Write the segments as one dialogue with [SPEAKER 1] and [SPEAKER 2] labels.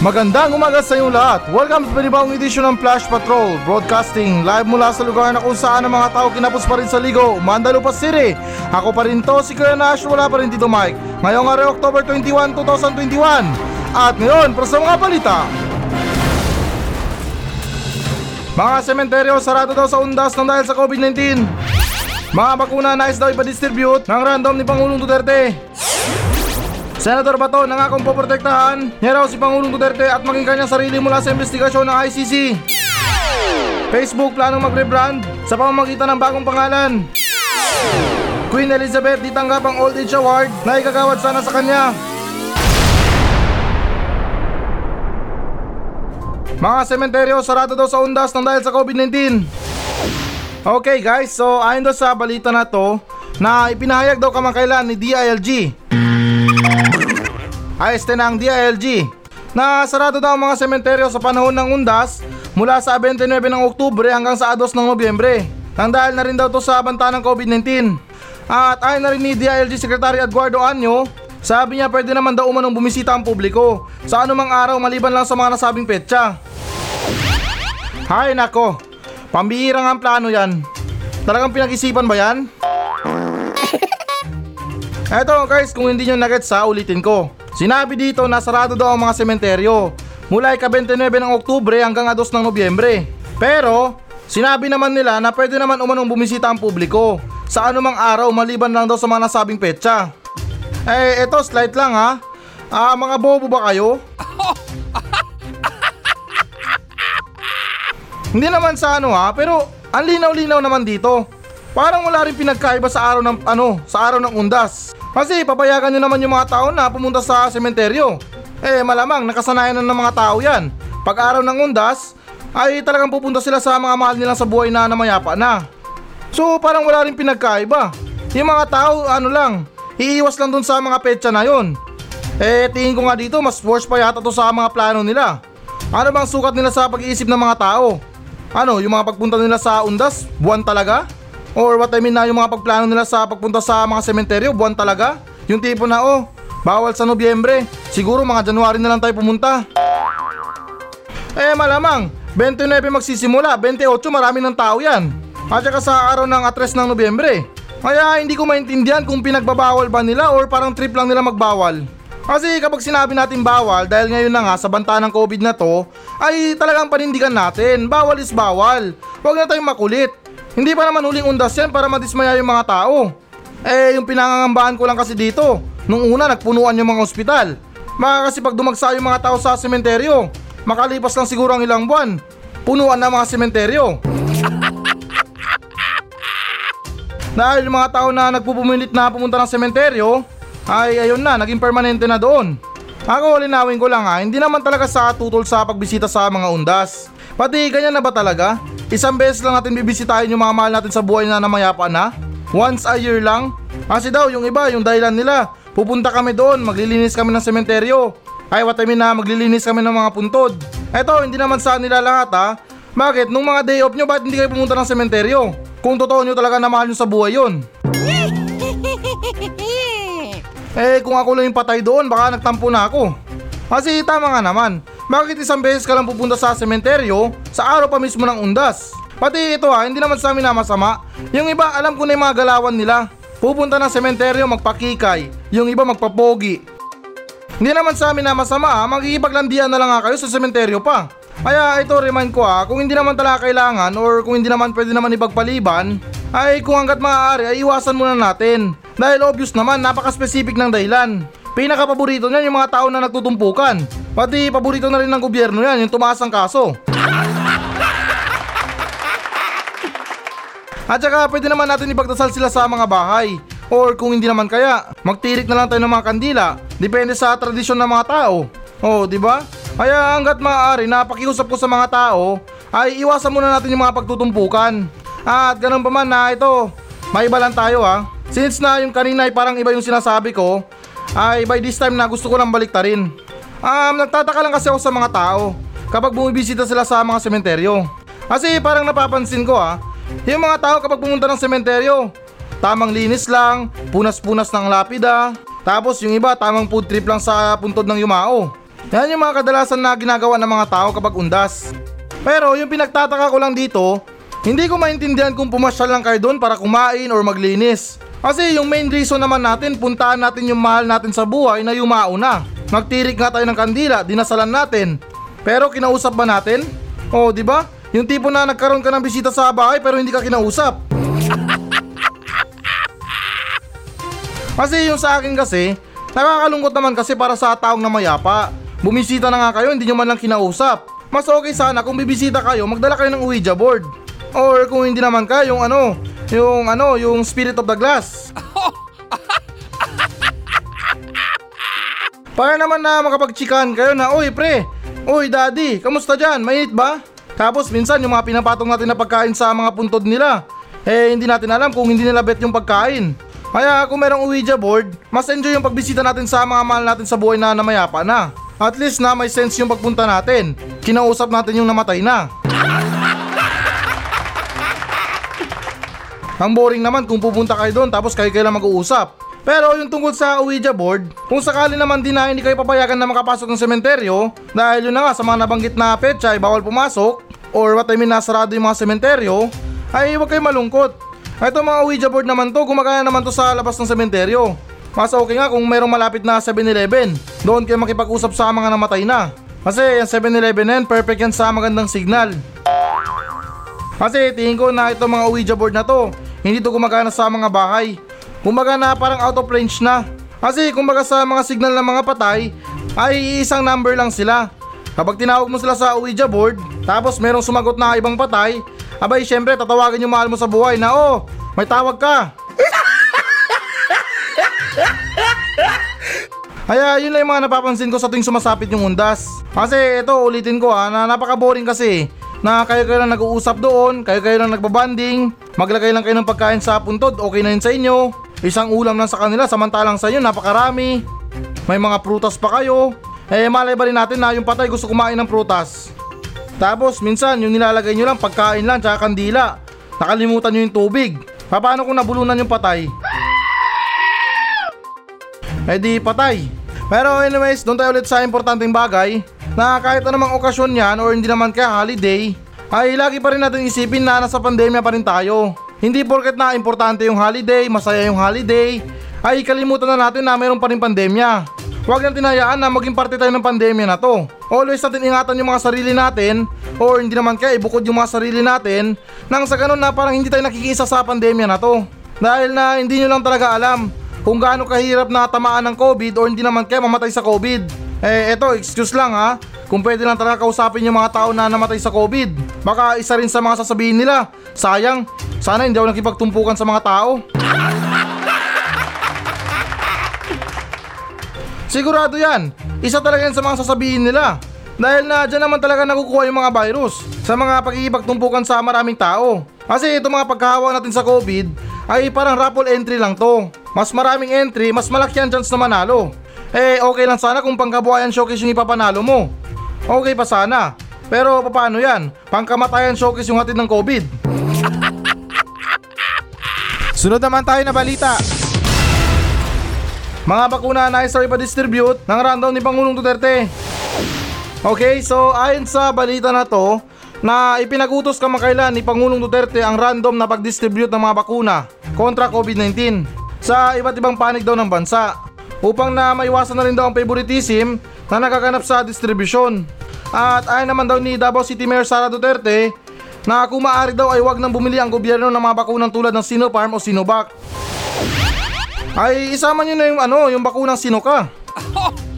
[SPEAKER 1] Magandang umaga sa inyong lahat. Welcome sa panibawang edisyon ng Flash Patrol Broadcasting live mula sa lugar na kung saan ang mga tao kinapos pa rin sa ligo, Mandalupa City. Ako pa rin to, si Kuya Nash, wala pa rin dito Mike. Ngayong araw, October 21, 2021. At ngayon, para sa mga balita. Mga sementeryo sarado daw sa undas ng dahil sa COVID-19. Mga bakuna nais daw ipa-distribute ng random ni Pangulong Duterte. Senator Bato nangakong poprotektahan niya raw si Pangulong Duterte at maging kanyang sarili mula sa investigasyon ng ICC. Facebook planong mag-rebrand sa pamamagitan ng bagong pangalan. Queen Elizabeth di tanggap ang Old Age Award na ikagawad sana sa kanya. Mga sementeryo sarado daw sa undas ng dahil sa COVID-19. Okay guys, so ayon daw sa balita na to na ipinahayag daw kamakailan ni DILG ayos din ang DILG na sarado daw ang mga sementeryo sa panahon ng undas mula sa 29 ng Oktubre hanggang sa 2 ng Nobyembre nang dahil na rin daw to sa banta ng COVID-19. At ayon na rin ni DILG Secretary Eduardo Anyo, sabi niya pwede naman daw umanong bumisita ang publiko sa anumang araw maliban lang sa mga nasabing petsa. Hay nako, pambihirang ang plano yan. Talagang pinag-isipan ba yan? Eto guys, kung hindi nyo nagets sa ulitin ko. Sinabi dito na sarado daw ang mga sementeryo mula ika-29 ng Oktubre hanggang 2 ng Nobyembre. Pero, sinabi naman nila na pwede naman umanong bumisita ang publiko sa anumang araw maliban lang daw sa mga nasabing petsa. Eh, eto slight lang ha. Ah, mga bobo ba kayo? Hindi naman sa ano ha, pero ang linaw-linaw naman dito. Parang wala rin pinagkaiba sa araw ng ano, sa araw ng undas. Kasi papayagan nyo naman yung mga tao na pumunta sa sementeryo. Eh malamang nakasanayan na ng mga tao yan. Pag araw ng undas, ay talagang pupunta sila sa mga mahal nilang sa buhay na namayapa na. So parang wala rin pinagkaiba. Yung mga tao ano lang, iiwas lang dun sa mga petsa na yon. Eh tingin ko nga dito mas worse pa yata to sa mga plano nila. Ano bang sukat nila sa pag-iisip ng mga tao? Ano, yung mga pagpunta nila sa undas, buwan talaga? Or what I mean na yung mga pagplano nila sa pagpunta sa mga sementeryo, buwan talaga? Yung tipo na oh, bawal sa Nobyembre, siguro mga January na lang tayo pumunta. Eh malamang, 29 magsisimula, 28 marami ng tao yan. At saka sa araw ng atres ng Nobyembre. Kaya hindi ko maintindihan kung pinagbabawal ba nila or parang trip lang nila magbawal. Kasi kapag sinabi natin bawal dahil ngayon na nga sa banta ng COVID na to, ay talagang panindigan natin. Bawal is bawal. Huwag na tayong makulit. Hindi pa naman huling undas yan para madismaya yung mga tao. Eh, yung pinangangambahan ko lang kasi dito, nung una nagpunuan yung mga ospital. Baka kasi pag dumagsa yung mga tao sa sementeryo, makalipas lang siguro ang ilang buwan, punuan na mga sementeryo. Dahil yung mga tao na nagpupumilit na pumunta ng sementeryo, ay ayun na, naging permanente na doon. Ako linawin ko lang ha, hindi naman talaga sa tutol sa pagbisita sa mga undas. Pati ganyan na ba talaga? Isang beses lang natin bibisitahin yung mga mahal natin sa buhay na namayapa na? Once a year lang? Kasi daw yung iba, yung dahilan nila, pupunta kami doon, maglilinis kami ng sementeryo. Ay what I mean na maglilinis kami ng mga puntod. Eto, hindi naman sa nila lahat ha. Bakit? Nung mga day off nyo, bakit hindi kayo pumunta ng sementeryo? Kung totoo nyo talaga na mahal nyo sa buhay yun. Eh kung ako lang yung patay doon, baka nagtampo na ako. Kasi tama nga naman, bakit isang beses ka lang pupunta sa sementeryo sa araw pa mismo ng undas? Pati ito ha, hindi naman sa amin na masama. Yung iba, alam ko na yung mga galawan nila. Pupunta ng sementeryo magpakikay, yung iba magpapogi. Hindi naman sa amin na masama ha, magkikipaglandian na lang nga kayo sa sementeryo pa. Kaya ito remind ko ha, kung hindi naman talaga kailangan or kung hindi naman pwede naman ipagpaliban, ay kung hanggat maaari ay iwasan muna natin. Dahil obvious naman, napaka-specific ng dahilan. Pinaka-paborito niyan yung mga tao na nagtutumpukan. Pati paborito na rin ng gobyerno yan, yung tumaas ang kaso. At saka pwede naman natin ipagdasal sila sa mga bahay. Or kung hindi naman kaya, magtirik na lang tayo ng mga kandila. Depende sa tradisyon ng mga tao. Oh, di ba? Kaya hanggat maaari na pakiusap ko sa mga tao, ay iwasan muna natin yung mga pagtutumpukan. At ganun pa man na ito, may iba lang tayo ha. Since na yung kanina ay parang iba yung sinasabi ko, ay by this time na gusto ko lang baliktarin. Um, nagtataka lang kasi ako sa mga tao kapag bumibisita sila sa mga sementeryo. Kasi parang napapansin ko ha, yung mga tao kapag pumunta ng sementeryo, tamang linis lang, punas-punas ng lapida, tapos yung iba tamang food trip lang sa puntod ng yumao. Yan yung mga kadalasan na ginagawa ng mga tao kapag undas. Pero yung pinagtataka ko lang dito, hindi ko maintindihan kung pumasyal lang kayo doon para kumain or maglinis. Kasi yung main reason naman natin, puntaan natin yung mahal natin sa buhay na yumao na. Nagtirik nga tayo ng kandila, dinasalan natin. Pero kinausap ba natin? Oh, di ba? Yung tipo na nagkaroon ka ng bisita sa bahay pero hindi ka kinausap. Kasi yung sa akin kasi, nakakalungkot naman kasi para sa taong na mayapa. Bumisita na nga kayo, hindi nyo man lang kinausap. Mas okay sana kung bibisita kayo, magdala kayo ng Ouija board. Or kung hindi naman ka, yung ano, yung ano, yung spirit of the glass. Para naman na makapagchikan kayo na, Uy pre, uy daddy, kamusta dyan? Mainit ba? Tapos minsan yung mga pinapatong natin na pagkain sa mga puntod nila, eh hindi natin alam kung hindi nila bet yung pagkain. Kaya kung merong Ouija board, mas enjoy yung pagbisita natin sa mga mahal natin sa buhay na namayapa na. At least na may sense yung pagpunta natin. Kinausap natin yung namatay na. Ang boring naman kung pupunta kayo doon tapos kayo kayo lang mag-uusap. Pero yung tungkol sa Ouija board, kung sakali naman din na hindi kayo papayagan na makapasok ng sementeryo, dahil yun na nga sa mga nabanggit na petsa ay bawal pumasok, or what I mean nasarado yung mga sementeryo, ay huwag kayo malungkot. Ito mga Ouija board naman to, gumagana naman to sa labas ng sementeryo. Mas okay nga kung mayroong malapit na 7-Eleven, doon kayo makipag-usap sa mga namatay na. Kasi yung 7-Eleven na yan, perfect yan sa magandang signal. Kasi tingin ko na itong mga Ouija board na to, hindi to gumagana sa mga bahay. Kumbaga na parang out of range na. Kasi kumbaga sa mga signal ng mga patay, ay isang number lang sila. Kapag tinawag mo sila sa Ouija board, tapos merong sumagot na ibang patay, abay syempre tatawagin yung mahal mo sa buhay na oh, may tawag ka. Kaya yun lang yung mga napapansin ko sa tuwing sumasapit yung undas. Kasi ito ulitin ko ha, na napaka-boring kasi na kayo-kayo lang nag-uusap doon, kayo-kayo lang nagbabanding, maglagay lang kayo ng pagkain sa puntod, okay na yun sa inyo. Isang ulam lang sa kanila, samantalang sa inyo napakarami. May mga prutas pa kayo. Eh malay ba rin natin na yung patay gusto kumain ng prutas. Tapos minsan yung nilalagay nyo lang pagkain lang tsaka kandila. Nakalimutan nyo yung tubig. Paano kung nabulunan yung patay? Eh di patay. Pero anyways, doon tayo ulit sa importanteng bagay na kahit anumang okasyon yan or hindi naman kaya holiday, ay lagi pa rin natin isipin na nasa pandemya pa rin tayo. Hindi porket na importante yung holiday, masaya yung holiday, ay kalimutan na natin na mayroon pa rin pandemya. Huwag natin hayaan na maging parte tayo ng pandemya na to. Always natin ingatan yung mga sarili natin or hindi naman kaya ibukod yung mga sarili natin nang sa ganun na parang hindi tayo nakikisa sa pandemya na to. Dahil na hindi nyo lang talaga alam kung gaano kahirap na tamaan ng COVID o hindi naman kaya mamatay sa COVID. Eh eto, excuse lang ha. Kung pwede lang talaga kausapin yung mga tao na namatay sa COVID. Baka isa rin sa mga sasabihin nila. Sayang, sana hindi ako nakipagtumpukan sa mga tao. Sigurado yan. Isa talaga yan sa mga sasabihin nila. Dahil na dyan naman talaga nakukuha yung mga virus sa mga pagkikipagtumpukan sa maraming tao. Kasi itong mga pagkahawa natin sa COVID ay parang raffle entry lang to. Mas maraming entry, mas malaki ang chance na manalo. Eh okay lang sana kung pangkabuhayan showcase yung ipapanalo mo. Okay pa sana. Pero paano yan? Pangkamatayan showcase yung hatid ng COVID.
[SPEAKER 2] Sunod naman tayo na balita.
[SPEAKER 1] Mga bakuna na isa ipa-distribute ng random ni Pangulong Duterte. Okay, so ayon sa balita na to, na ipinagutos kamakailan ni Pangulong Duterte ang random na pag-distribute ng mga bakuna kontra COVID-19 sa iba't ibang panig daw ng bansa upang na maiwasan na rin daw ang favoritism na nagaganap sa distribusyon. At ayon naman daw ni Davao City Mayor Sara Duterte na kung maaari daw ay wag nang bumili ang gobyerno ng mga bakunang tulad ng Sinopharm o Sinovac ay isama nyo na yung ano, yung bakunang Sinoka.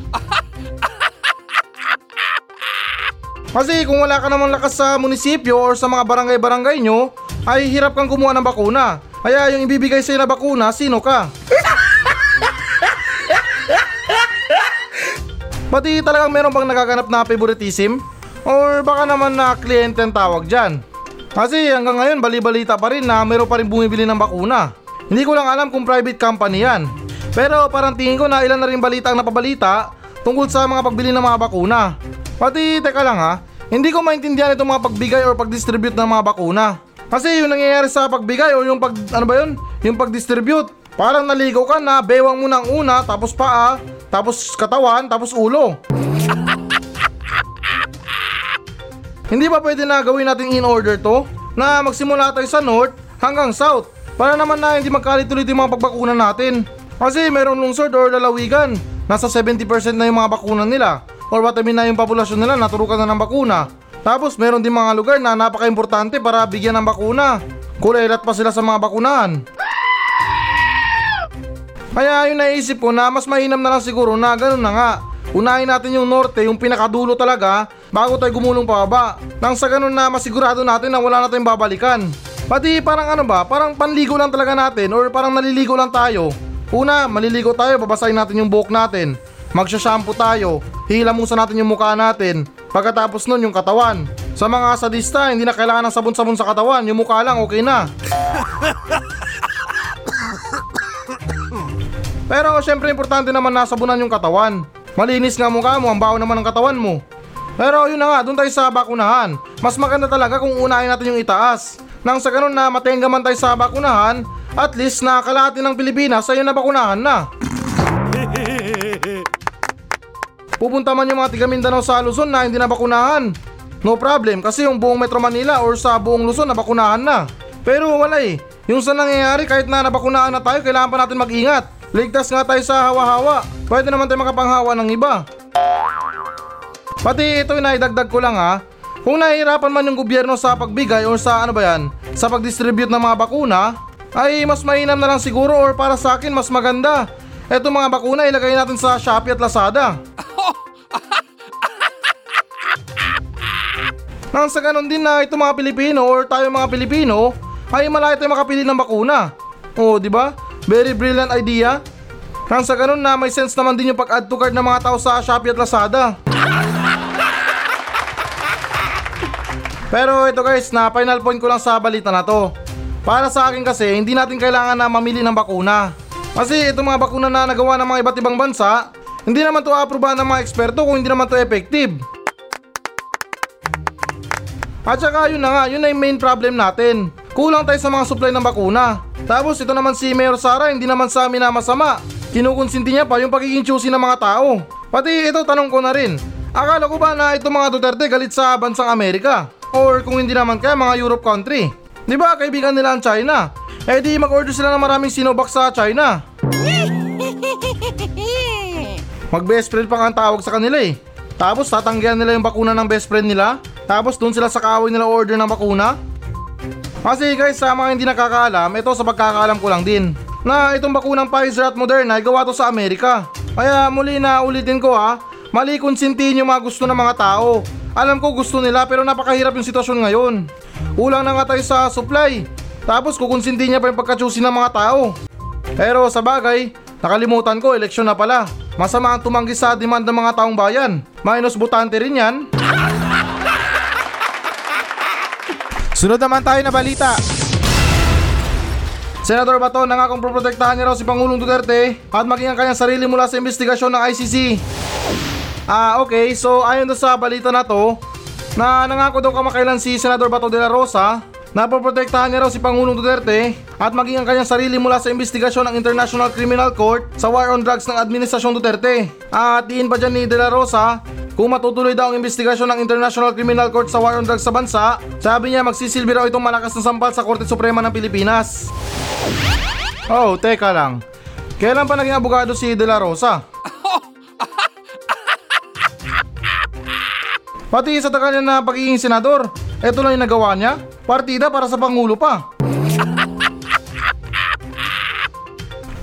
[SPEAKER 1] Kasi kung wala ka namang lakas sa munisipyo or sa mga barangay-barangay nyo, ay hirap kang kumuha ng bakuna. Kaya yung ibibigay sa'yo na bakuna, sino ka? Pati talagang meron bang nagaganap na favoritism? Or baka naman na kliyente ang tawag dyan? Kasi hanggang ngayon bali-balita pa rin na meron pa rin bumibili ng bakuna. Hindi ko lang alam kung private company yan. Pero parang tingin ko na ilan na rin balita ang napabalita tungkol sa mga pagbili ng mga bakuna. Pati teka lang ha, hindi ko maintindihan itong mga pagbigay or pag-distribute ng mga bakuna. Kasi yung nangyayari sa pagbigay o yung pag, ano ba yun? Yung pag-distribute. Parang naligaw ka na, bewang mo ng una, tapos paa, tapos katawan, tapos ulo. Hindi ba pwede na gawin natin in order to? Na magsimula tayo sa north hanggang south para naman na hindi magkalitulit yung mga pagbakuna natin. Kasi merong lungsod or lalawigan, nasa 70% na yung mga bakuna nila or what I mean na yung populasyon nila naturukan na ng bakuna. Tapos meron din mga lugar na napaka-importante para bigyan ng bakuna. Kulay lahat pa sila sa mga bakunahan. Kaya yung naisip ko na mas mainam na lang siguro na ganun na nga. Unahin natin yung norte, yung pinakadulo talaga, bago tayo gumulong pababa. Nang sa ganun na masigurado natin na wala na tayong babalikan. Pati parang ano ba, parang panligo lang talaga natin or parang naliligo lang tayo. Una, maliligo tayo, babasahin natin yung buhok natin. Magsha-shampoo tayo, hilamusan natin yung mukha natin. Pagkatapos nun yung katawan. Sa mga sadista, hindi na kailangan ng sabon-sabon sa katawan, yung mukha lang okay na. Pero syempre importante naman nasabunan yung katawan. Malinis nga mukha mo, ang baho naman ng katawan mo. Pero yun na nga, doon tayo sa bakunahan. Mas maganda talaga kung unahin natin yung itaas. Nang sa ganun na matenga man tayo sa bakunahan, at least na kalahati ng Pilipinas ay na bakunahan na. Pupunta man yung mga tiga Mindanao sa Luzon na hindi na bakunahan. No problem kasi yung buong Metro Manila or sa buong Luzon na bakunahan na. Pero wala eh. Yung sa nangyayari kahit na nabakunahan na tayo, kailangan pa natin mag-ingat. Ligtas nga tayo sa hawa-hawa. Pwede naman tayo makapanghawa ng iba. Pati ito na idagdag ko lang ha. Kung nahihirapan man yung gobyerno sa pagbigay or sa ano ba yan, sa pag-distribute ng mga bakuna, ay mas mainam na lang siguro or para sa akin mas maganda. Eto mga bakuna ilagay natin sa Shopee at Lazada. Nang sa ganun din na ito mga Pilipino or tayo mga Pilipino ay malaya tayo makapili ng bakuna. Oo, di ba? Very brilliant idea. Nang sa ganun na may sense naman din yung pag-add to cart ng mga tao sa Shopee at Lazada. Pero ito guys, na final point ko lang sa balita na to. Para sa akin kasi, hindi natin kailangan na mamili ng bakuna. Kasi itong mga bakuna na nagawa ng mga iba't ibang bansa, hindi naman to aprobahan ng mga eksperto kung hindi naman to effective. At saka yun na nga, yun na yung main problem natin. Kulang tayo sa mga supply ng bakuna. Tapos ito naman si Mayor Sara, hindi naman sa amin na masama. Kinukonsinti niya pa yung pagiging choosy ng mga tao. Pati ito tanong ko na rin. Akala ko ba na itong mga Duterte galit sa bansang Amerika? Or kung hindi naman kaya mga Europe country? Di ba kaibigan nila ang China? Eh di mag-order sila ng maraming Sinovac sa China. Mag best friend pa nga ang tawag sa kanila eh. Tapos tatanggihan nila yung bakuna ng best friend nila. Tapos doon sila sa kaaway nila order ng bakuna. Kasi guys, sa mga hindi nakakaalam, ito sa pagkakaalam ko lang din. Na itong bakunang Pfizer at Moderna ay gawa to sa Amerika. Kaya muli na ulitin ko ha, mali konsintihin yung mga gusto ng mga tao. Alam ko gusto nila pero napakahirap yung sitwasyon ngayon. Kulang na nga tayo sa supply. Tapos kukonsinti niya pa yung pagkachusi ng mga tao. Pero sa bagay, nakalimutan ko, eleksyon na pala. Masama ang tumanggi sa demand ng mga taong bayan. Minus butante rin yan.
[SPEAKER 2] Sunod naman tayo na balita.
[SPEAKER 1] Senador Bato nangakong proprotektahan niya raw si Pangulong Duterte at maging ang kanyang sarili mula sa investigasyon ng ICC. Ah, okay. So, ayon doon sa balita na to, na nangako daw kamakailan si Senador Bato de la Rosa na poprotektahan niya raw si Pangulong Duterte at maging ang kanyang sarili mula sa investigasyon ng International Criminal Court sa war on drugs ng Administrasyon Duterte. At diin pa dyan ni de la Rosa kung matutuloy daw ang investigasyon ng International Criminal Court sa war on drugs sa bansa, sabi niya magsisilbi raw itong malakas na sampal sa Korte Suprema ng Pilipinas. Oh, teka lang. Kailan pa naging abogado si De La Rosa? Pati sa tagal niya na pagiging senador, eto lang yung nagawa niya. Partida para sa Pangulo pa.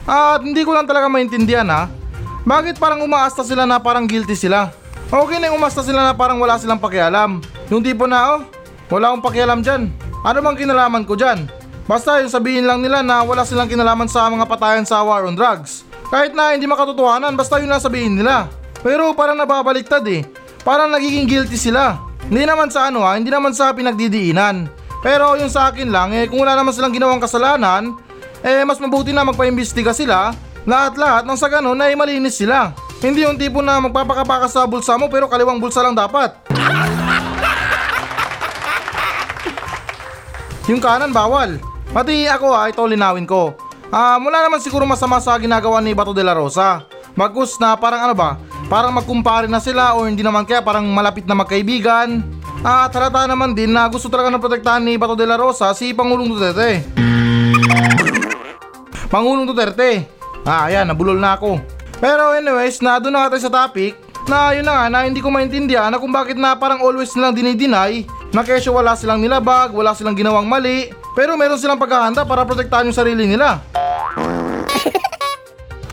[SPEAKER 1] At hindi ko lang talaga maintindihan ha. Bakit parang umaasta sila na parang guilty sila? Okay na umasta sila na parang wala silang pakialam. Yung tipo na oh, wala akong pakialam dyan. Ano bang kinalaman ko dyan? Basta yung sabihin lang nila na wala silang kinalaman sa mga patayan sa war on drugs. Kahit na hindi makatotohanan, basta yun lang sabihin nila. Pero parang nababaliktad eh. Parang nagiging guilty sila. Hindi naman sa ano ha, hindi naman sa pinagdidiinan. Pero yung sa akin lang, eh kung wala naman silang ginawang kasalanan, eh mas mabuti na magpaimbestiga sila. Lahat-lahat nang sa ganun ay malinis sila. Hindi yung tipo na magpapakapaka sa bulsa mo pero kaliwang bulsa lang dapat. Yung kanan bawal. Pati ako ha, ito linawin ko. Ah, mula naman siguro masama sa ginagawa ni Bato de la Rosa. Magkus na parang ano ba, parang magkumpare na sila o hindi naman kaya parang malapit na magkaibigan. At halata naman din na gusto talaga ng protektahan ni Bato de la Rosa si Pangulong Duterte. Pangulong Duterte. Ah, ayan, nabulol na ako. Pero anyways, na doon na nga tayo sa topic na yun na nga na hindi ko maintindihan na kung bakit na parang always nilang dinideny na kesyo wala silang nilabag, wala silang ginawang mali, pero meron silang paghahanda para protektahan yung sarili nila.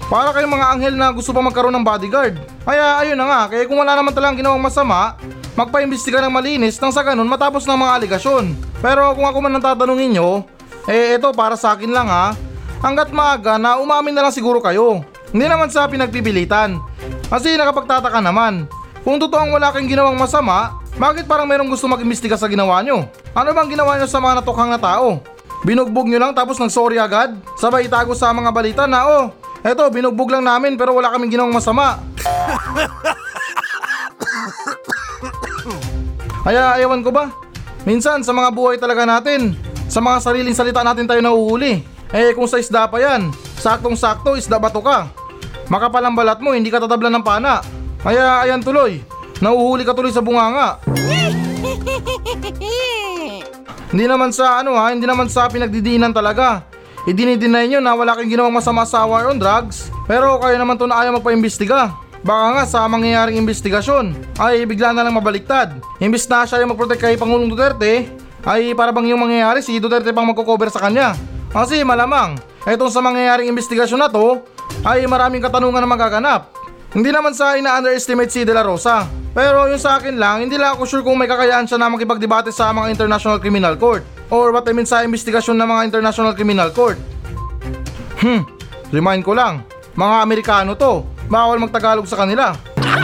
[SPEAKER 1] Para kayong mga anghel na gusto pa magkaroon ng bodyguard. Kaya ayun na nga, kaya kung wala naman talang ginawang masama, magpaimbestiga ng malinis nang sa ganun matapos ng mga aligasyon. Pero kung ako man ang tatanungin nyo, eh ito para sa akin lang ha, hanggat maaga na umamin na lang siguro kayo. Hindi naman sa pinagpipilitan. Kasi nakapagtataka naman, kung totoong wala kayong ginawang masama, bakit parang merong gusto mag-imbestiga sa ginawa nyo? Ano bang ginawa nyo sa mga natukhang na tao? Binugbog nyo lang tapos nag-sorry agad? Sabay itago sa mga balita na oh, eto binugbog lang namin pero wala kaming ginawang masama. Kaya ewan ko ba? Minsan sa mga buhay talaga natin, sa mga sariling salita natin tayo nahuhuli. Eh kung sa isda pa yan, saktong-sakto isda bato ka. Makapal ang balat mo, hindi ka tatablan ng pana. Kaya ayan tuloy, nauhuli ka tuloy sa bunganga. Hindi naman sa ano ha, hindi naman sa pinagdidiinan talaga. Idinidinay nyo na wala kang ginawang masama sa war on drugs. Pero kayo naman to na ayaw magpaimbestiga. Baka nga sa mangyayaring investigasyon ay bigla na lang mabaliktad. Imbis na siya yung magprotect kay Pangulong Duterte, ay para bang yung mangyayari si Duterte pang magko-cover sa kanya. Kasi malamang, etong sa mangyayaring investigasyon na to, ay maraming katanungan na magaganap. Hindi naman sa ina-underestimate si De La Rosa. Pero yung sa akin lang, hindi lang ako sure kung may kakayaan siya na makipagdebate sa mga International Criminal Court. Or what I mean sa investigasyon ng mga International Criminal Court. Hmm, remind ko lang, mga Amerikano to, bawal magtagalog sa kanila.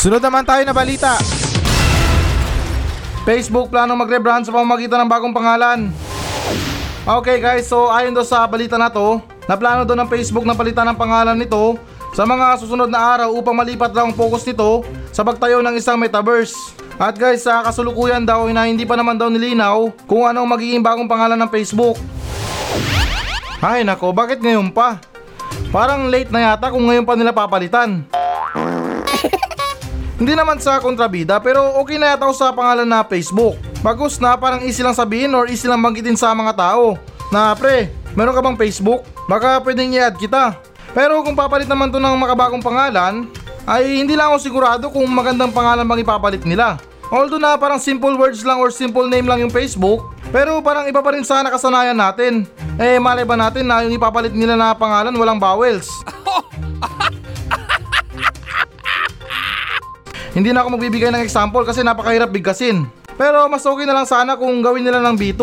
[SPEAKER 2] Sunod naman tayo na balita.
[SPEAKER 1] Facebook planong mag-rebrand sa pamamagitan ng bagong pangalan. Okay guys, so ayon do sa balita na to, naplano do ng Facebook na palitan ng pangalan nito sa mga susunod na araw upang malipat daw ang focus nito sa pagtayo ng isang metaverse. At guys, sa kasulukuyan daw na hindi pa naman daw nilinaw kung ano ang magiging bagong pangalan ng Facebook. Ay nako, bakit ngayon pa? Parang late na yata kung ngayon pa nila papalitan. Hindi naman sa kontrabida pero okay na yata ako sa pangalan na Facebook. Bagus na parang easy lang sabihin or easy lang banggitin sa mga tao. Na pre, meron ka bang Facebook? Baka pwedeng i-add kita. Pero kung papalit naman to ng makabagong pangalan, ay hindi lang ako sigurado kung magandang pangalan bang ipapalit nila. Although na parang simple words lang or simple name lang yung Facebook, pero parang iba pa rin sa nakasanayan natin. Eh malay ba natin na yung ipapalit nila na pangalan walang vowels? Hindi na ako magbibigay ng example kasi napakahirap bigkasin. Pero mas okay na lang sana kung gawin nila ng B2.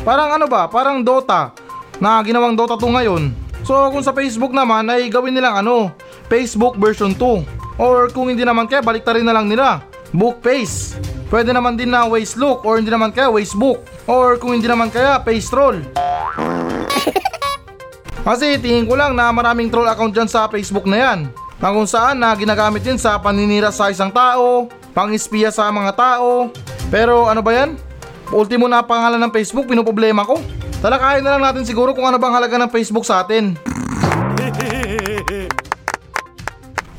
[SPEAKER 1] Parang ano ba, parang Dota na ginawang Dota 2 ngayon. So kung sa Facebook naman ay gawin nilang ano, Facebook version 2. Or kung hindi naman kaya baliktarin na lang nila, Book Face. Pwede naman din na Waste Look or hindi naman kaya Waste Book. Or kung hindi naman kaya Face Troll. Kasi tingin ko lang na maraming troll account dyan sa Facebook na yan. Na kung saan na ginagamit din sa paninira sa isang tao, pang-espiya sa mga tao. Pero ano ba yan? Ultimo na pangalan ng Facebook, pinoproblema ko. Talakayin na lang natin siguro kung ano bang halaga ng Facebook sa atin.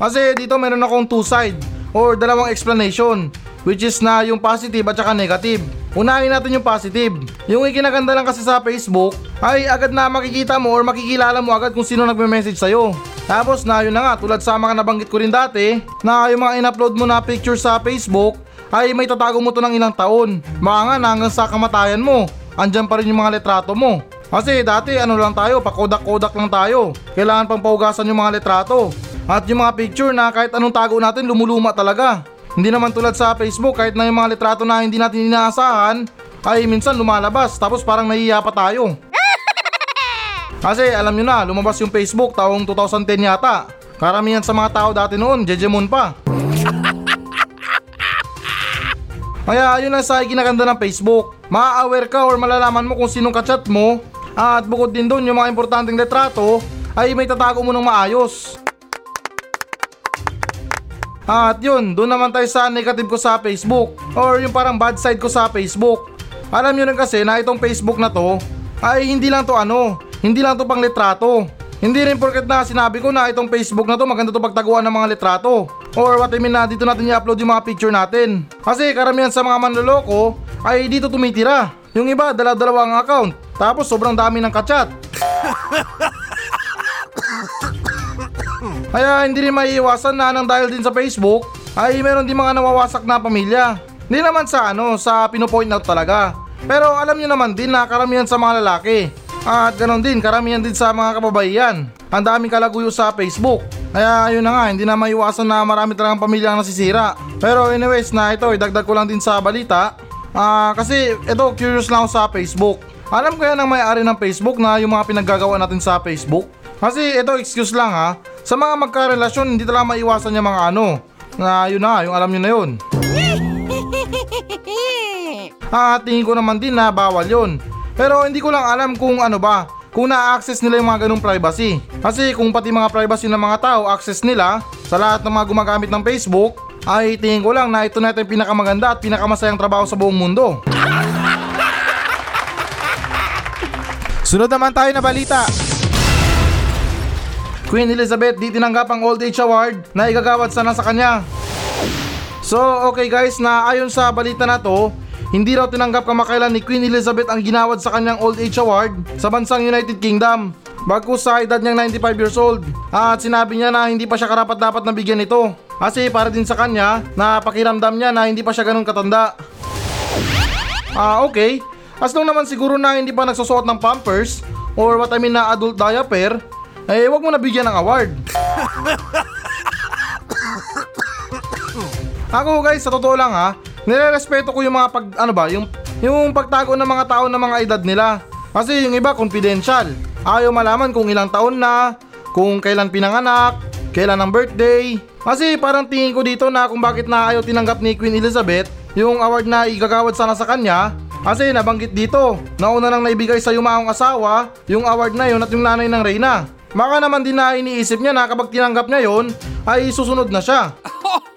[SPEAKER 1] Kasi dito meron akong two side or dalawang explanation which is na yung positive at saka negative. Unahin natin yung positive. Yung ikinaganda lang kasi sa Facebook ay agad na makikita mo or makikilala mo agad kung sino nagme-message sa'yo. Tapos na yun na nga tulad sa mga nabanggit ko rin dati na yung mga in-upload mo na picture sa Facebook ay may tatago mo to ng ilang taon. Baka nga na hanggang sa kamatayan mo, andyan pa rin yung mga letrato mo. Kasi dati ano lang tayo, pakodak-kodak lang tayo. Kailangan pang paugasan yung mga letrato. At yung mga picture na kahit anong tago natin lumuluma talaga. Hindi naman tulad sa Facebook kahit na yung mga litrato na hindi natin inaasahan ay minsan lumalabas tapos parang nahihiya pa tayo. Kasi alam nyo na, lumabas yung Facebook taong 2010 yata. Karamihan sa mga tao dati noon, Jejemon pa. Kaya yun ang sa kinaganda ng Facebook. Ma-aware ka or malalaman mo kung sinong kachat mo. At bukod din doon yung mga importanteng litrato ay may tatago mo ng maayos. At yun, doon naman tayo sa negative ko sa Facebook or yung parang bad side ko sa Facebook. Alam nyo rin kasi na itong Facebook na to ay hindi lang to ano, hindi lang to pang litrato. Hindi rin porket na sinabi ko na itong Facebook na to maganda to pagtaguan ng mga litrato. Or what I mean na dito natin i-upload yung mga picture natin. Kasi karamihan sa mga manloloko ay dito tumitira. Yung iba, dala-dalawang account. Tapos sobrang dami ng kachat. Kaya hindi rin maiiwasan na nang dahil din sa Facebook ay meron din mga nawawasak na pamilya. Hindi naman sa ano, sa pinopoint out talaga. Pero alam nyo naman din na karamihan sa mga lalaki. At ganon din, karamihan din sa mga kababaihan. Ang daming kalaguyo sa Facebook. Kaya ayun na nga, hindi na maiwasan na marami talagang pamilya ang nasisira. Pero anyways na ito, idagdag ko lang din sa balita. Ah, kasi ito, curious lang ako sa Facebook. Alam kaya ng may-ari ng Facebook na yung mga pinaggagawa natin sa Facebook? Kasi ito, excuse lang ha. Sa mga magkarelasyon, hindi talaga maiwasan yung mga ano. Na yun na, yung alam nyo na yun. Ah, tingin ko naman din na bawal yun. Pero hindi ko lang alam kung ano ba, kung na-access nila yung mga ganung privacy. Kasi kung pati mga privacy ng mga tao access nila sa lahat ng mga gumagamit ng Facebook, ay tingin ko lang na ito na ito yung pinakamaganda at pinakamasayang trabaho sa buong mundo.
[SPEAKER 2] Sunod naman tayo na balita.
[SPEAKER 1] Queen Elizabeth di tinanggap ang Old Age Award na igagawad sana sa kanya. So okay guys na ayon sa balita na to, hindi raw tinanggap kamakailan ni Queen Elizabeth ang ginawad sa kanyang Old Age Award sa bansang United Kingdom. Bagkus sa edad niyang 95 years old. At sinabi niya na hindi pa siya karapat dapat na bigyan nito. Kasi para din sa kanya na pakiramdam niya na hindi pa siya ganun katanda. Ah okay. As long naman siguro na hindi pa nagsusuot ng pampers or what I mean na adult diaper, eh wag mo na bigyan ng award. Ako guys, sa totoo lang ha, nirerespeto ko yung mga pag ano ba, yung yung pagtago ng mga tao ng mga edad nila. Kasi yung iba confidential. Ayaw malaman kung ilang taon na, kung kailan pinanganak, kailan ang birthday. Kasi parang tingin ko dito na kung bakit na ayaw tinanggap ni Queen Elizabeth yung award na igagawad sana sa kanya. Kasi nabanggit dito, nauna nang naibigay sa yumaong asawa yung award na yun at yung nanay ng Reyna. Baka naman din na iniisip niya na kapag tinanggap niya yon ay susunod na siya.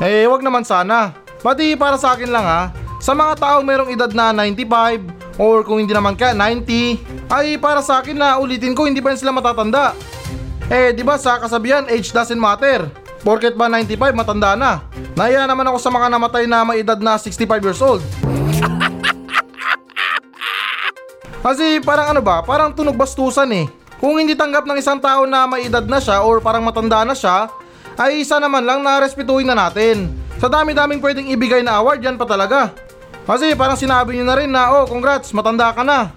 [SPEAKER 1] Eh, wag naman sana. Pati para sa akin lang ha, sa mga taong merong edad na 95 or kung hindi naman ka 90, ay para sa akin na ulitin ko hindi pa sila matatanda. Eh, di ba sa kasabihan, age doesn't matter. Porket ba 95, matanda na. Naya naman ako sa mga namatay na may edad na 65 years old. Kasi parang ano ba, parang tunog bastusan eh. Kung hindi tanggap ng isang tao na may edad na siya or parang matanda na siya, ay isa naman lang na respetuhin na natin. Sa dami-daming pwedeng ibigay na award, yan pa talaga. Kasi parang sinabi niyo na rin na, oh congrats, matanda ka na.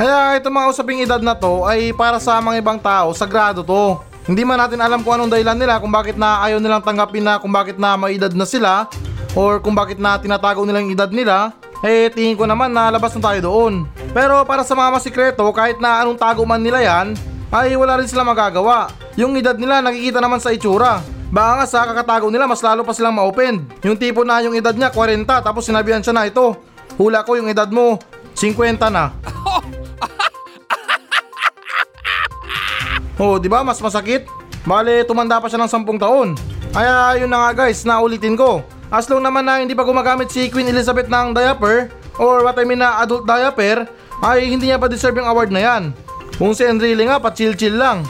[SPEAKER 1] Kaya itong mga usaping edad na to ay para sa mga ibang tao, sagrado to. Hindi man natin alam kung anong dahilan nila kung bakit na ayaw nilang tanggapin na kung bakit na may edad na sila or kung bakit na tinatago nila yung edad nila, eh tingin ko naman na labas na tayo doon. Pero para sa mga masikreto, kahit na anong tago man nila yan, ay wala rin sila magagawa. Yung edad nila nakikita naman sa itsura. Baka nga sa kakatago nila mas lalo pa silang ma-open. Yung tipo na yung edad niya 40 tapos sinabihan siya na ito. Hula ko yung edad mo 50 na. Oh, di ba? Mas masakit. Bale, tumanda pa siya ng 10 taon. Kaya ayun na nga guys, naulitin ko. As long naman na hindi pa gumagamit si Queen Elizabeth ng diaper or what I mean na adult diaper, ay hindi niya pa deserve yung award na yan. Kung si Enrile nga, pa chill-chill lang.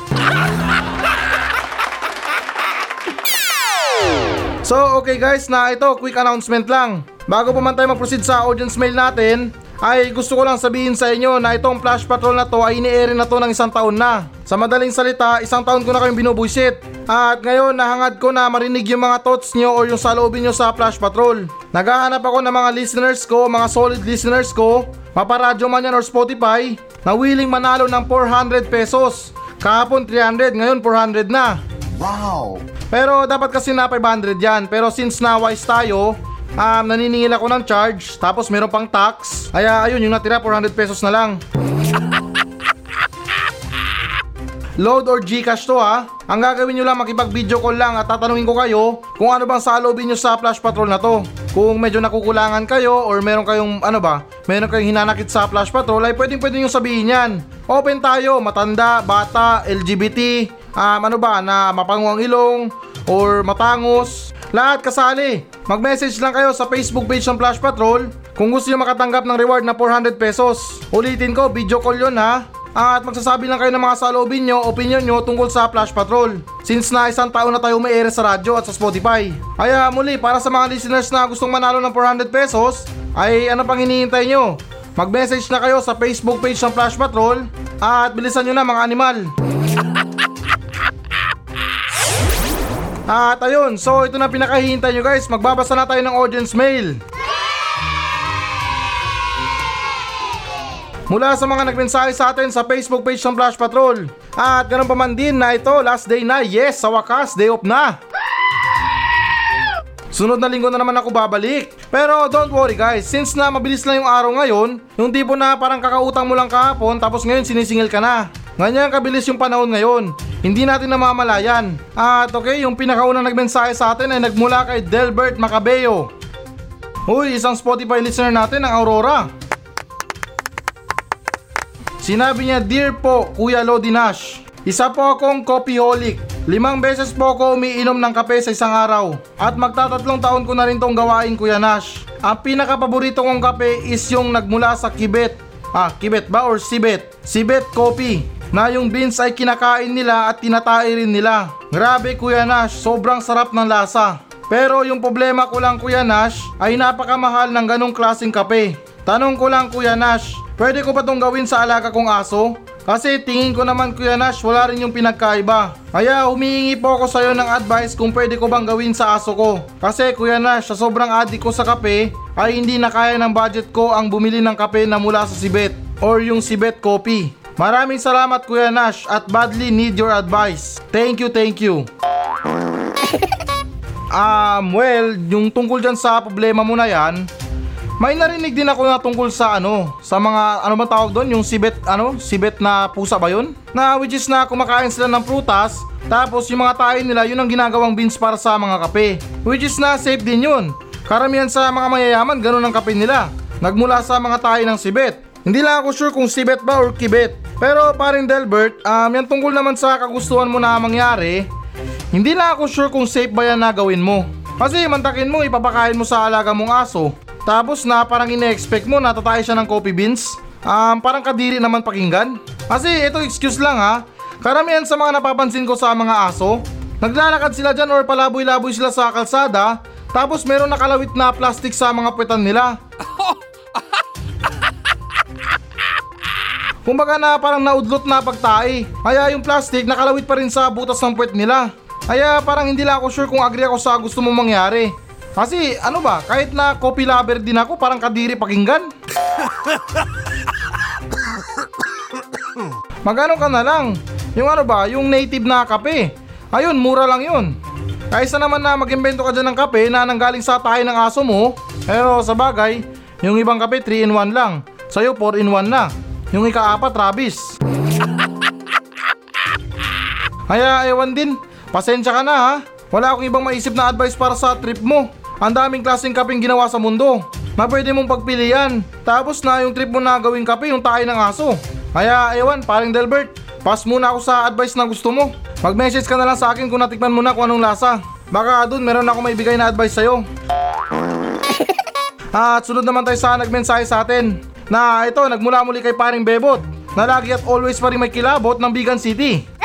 [SPEAKER 1] So okay guys na ito quick announcement lang. Bago pa man tayo mag-proceed sa audience mail natin, ay gusto ko lang sabihin sa inyo na itong Flash Patrol na to ay ini-air na to ng isang taon na. Sa madaling salita, isang taon ko na kayong binubuisit. At ngayon nahangad ko na marinig yung mga thoughts nyo or yung saloobin nyo sa Flash Patrol. Naghahanap ako ng mga listeners ko, mga solid listeners ko, maparadyo man yan or Spotify, na willing manalo ng 400 pesos. Kahapon 300, ngayon 400 na.
[SPEAKER 3] Wow!
[SPEAKER 1] Pero dapat kasi na 500 yan. Pero since na wise tayo, um, naniningil ako ng charge, tapos meron pang tax. Kaya ayun, yung natira 400 pesos na lang. Load or Gcash to ha. Ang gagawin nyo lang makipag-video call lang at tatanungin ko kayo kung ano bang salobin nyo sa Flash Patrol na to. Kung medyo nakukulangan kayo or meron kayong ano ba, meron kayong hinanakit sa Flash Patrol ay pwedeng pwede nyo sabihin yan. Open tayo, matanda, bata, LGBT, um, ano ba, na mapango ang ilong or matangos. Lahat kasali. Mag-message lang kayo sa Facebook page ng Flash Patrol Kung gusto nyo makatanggap ng reward na 400 pesos. Ulitin ko, video call yun ha. At magsasabi lang kayo ng mga saloobin nyo, opinion nyo tungkol sa Flash Patrol. Since na isang taon na tayo may ere sa radyo at sa Spotify. Kaya muli, para sa mga listeners na gustong manalo ng 400 pesos, ay ano pang hinihintay nyo? Mag-message na kayo sa Facebook page ng Flash Patrol at bilisan nyo na mga animal. At ayun, so ito na pinakahihintay nyo guys, magbabasa na tayo ng audience mail. Mula sa mga nagmensahe sa atin sa Facebook page ng Flash Patrol. At ganun pa man din na ito, last day na, yes, sa wakas, day off na. Sunod na linggo na naman ako babalik. Pero don't worry guys, since na mabilis lang yung araw ngayon, yung tipo na parang kakautang mo lang kahapon tapos ngayon sinisingil ka na. Ganyan kabilis yung panahon ngayon. Hindi natin namamalayan. At okay, yung pinakaunang nagmensahe sa atin ay nagmula kay Delbert Macabeo. Uy, isang Spotify listener natin ang Aurora. Sinabi niya, Dear po, Kuya Lodi Nash, isa po akong coffeeholic. Limang beses po ako umiinom ng kape sa isang araw. At magtatatlong taon ko na rin tong gawain, Kuya Nash. Ang pinakapaborito kong kape is yung nagmula sa Kibet. Ah, Kibet ba or Sibet? Sibet Coffee. Na yung beans ay kinakain nila at tinatay rin nila. Grabe Kuya Nash, sobrang sarap ng lasa. Pero yung problema ko lang Kuya Nash ay napakamahal ng ganong klaseng kape. Tanong ko lang Kuya Nash, pwede ko ba tong gawin sa alaga kong aso? Kasi tingin ko naman Kuya Nash wala rin yung pinagkaiba. Kaya humihingi po ako sa'yo ng advice kung pwede ko bang gawin sa aso ko. Kasi Kuya Nash, sa sobrang addict ko sa kape, ay hindi na kaya ng budget ko ang bumili ng kape na mula sa Sibet or yung Sibet Coffee. Maraming salamat Kuya Nash at badly need your advice. Thank you, thank you. Um, well, yung tungkol dyan sa problema mo na yan, may narinig din ako na tungkol sa ano, sa mga ano bang tawag doon, yung sibet ano, sibet na pusa ba yun? Na which is na kumakain sila ng prutas, tapos yung mga tayo nila yun ang ginagawang beans para sa mga kape. Which is na safe din yun. Karamihan sa mga mayayaman ganun ang kape nila. Nagmula sa mga tayo ng sibet. Hindi lang ako sure kung sibet ba or kibet. Pero paring Delbert, um, yan tungkol naman sa kagustuhan mo na mangyari, hindi lang ako sure kung safe ba yan na gawin mo. Kasi mantakin mo, ipapakain mo sa alaga mong aso. Tapos na parang ine-expect mo na tatay siya ng coffee beans. Um, parang kadiri naman pakinggan. Kasi ito excuse lang ha. Karamihan sa mga napapansin ko sa mga aso, naglalakad sila dyan or palaboy-laboy sila sa kalsada, tapos meron nakalawit na plastic sa mga puwetan nila. Kumbaga na parang naudlot na pagtae. Kaya yung plastic nakalawit pa rin sa butas ng puwet nila. Kaya parang hindi lang ako sure kung agree ako sa gusto mong mangyari. Kasi ano ba, kahit na coffee lover din ako, parang kadiri pakinggan. Magano ka na lang? Yung ano ba, yung native na kape. Ayun, mura lang yun. Kaysa naman na mag-imbento ka dyan ng kape na nanggaling sa tayo ng aso mo, pero sa bagay, yung ibang kape 3 in 1 lang. Sa'yo 4 in 1 na. Yung ikaapat, Travis. Kaya ewan din, pasensya ka na ha. Wala akong ibang maisip na advice para sa trip mo. Ang daming klaseng kapeng ginawa sa mundo na pwede mong pagpilian. Tapos na yung trip mo na gawing kape yung tayo ng aso. Kaya ewan, paring Delbert, pass muna ako sa advice na gusto mo. Mag-message ka na lang sa akin kung natikman mo na kung anong lasa. Baka dun meron ako may bigay na advice sa'yo. At sunod naman tayo sa nagmensahe sa atin na ito nagmula muli kay paring Bebot na lagi at always pa rin may kilabot ng Bigan City.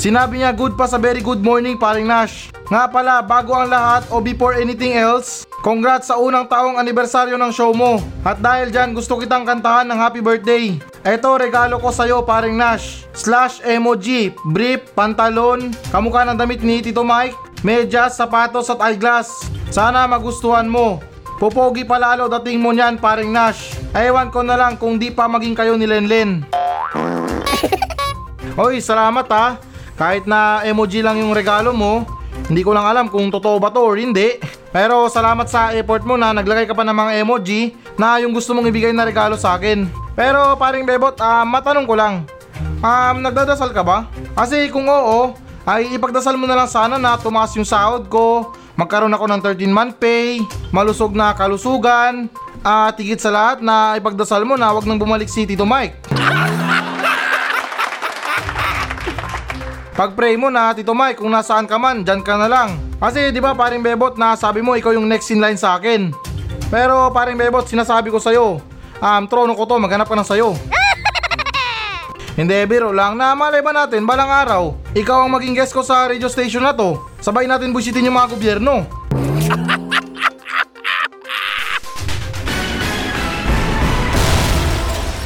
[SPEAKER 1] Sinabi niya good pa sa very good morning paring Nash. Nga pala, bago ang lahat o before anything else, congrats sa unang taong anibersaryo ng show mo. At dahil dyan, gusto kitang kantahan ng happy birthday. Eto, regalo ko sa'yo paring Nash. Slash emoji, brief, pantalon, kamukha ng damit ni Tito Mike, medyas, sapatos at eyeglass. Sana magustuhan mo. Popogi pa lalo dating mo niyan paring Nash. Ewan ko na lang kung di pa maging kayo ni Lenlen. Hoy, salamat ha. Kahit na emoji lang yung regalo mo, hindi ko lang alam kung totoo ba to or hindi. Pero salamat sa effort mo na naglagay ka pa ng mga emoji na yung gusto mong ibigay na regalo sa akin. Pero paring Bebot, ah, matanong ko lang. Um, nagdadasal ka ba? Kasi kung oo, ay ipagdasal mo na lang sana na tumaas yung sahod ko, magkaroon ako ng 13 month pay, malusog na kalusugan, at higit sa lahat na ipagdasal mo na wag nang bumalik si Tito Mike. Pag-pray mo na, Tito Mike, kung nasaan ka man, dyan ka na lang. Kasi di ba paring Bebot na sabi mo ikaw yung next in line sa akin. Pero paring Bebot, sinasabi ko sa'yo, um, trono ko to, maghanap ka ng sayo. Hindi, biro lang na malay ba natin balang araw, ikaw ang maging guest ko sa radio station na to. Sabay natin busitin yung mga gobyerno.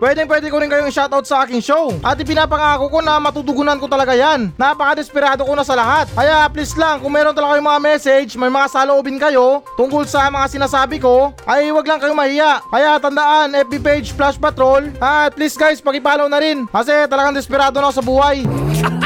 [SPEAKER 1] Pwede pwede ko rin kayong shoutout sa aking show. At ipinapangako ko na matutugunan ko talaga yan. Napaka-desperado ko na sa lahat. Kaya please lang, kung meron talaga kayong mga message, may mga saloobin kayo tungkol sa mga sinasabi ko, ay wag lang kayong mahiya. Kaya tandaan, FB page Flash Patrol. At please guys, pakipollow na rin. Kasi talagang desperado na sa buhay.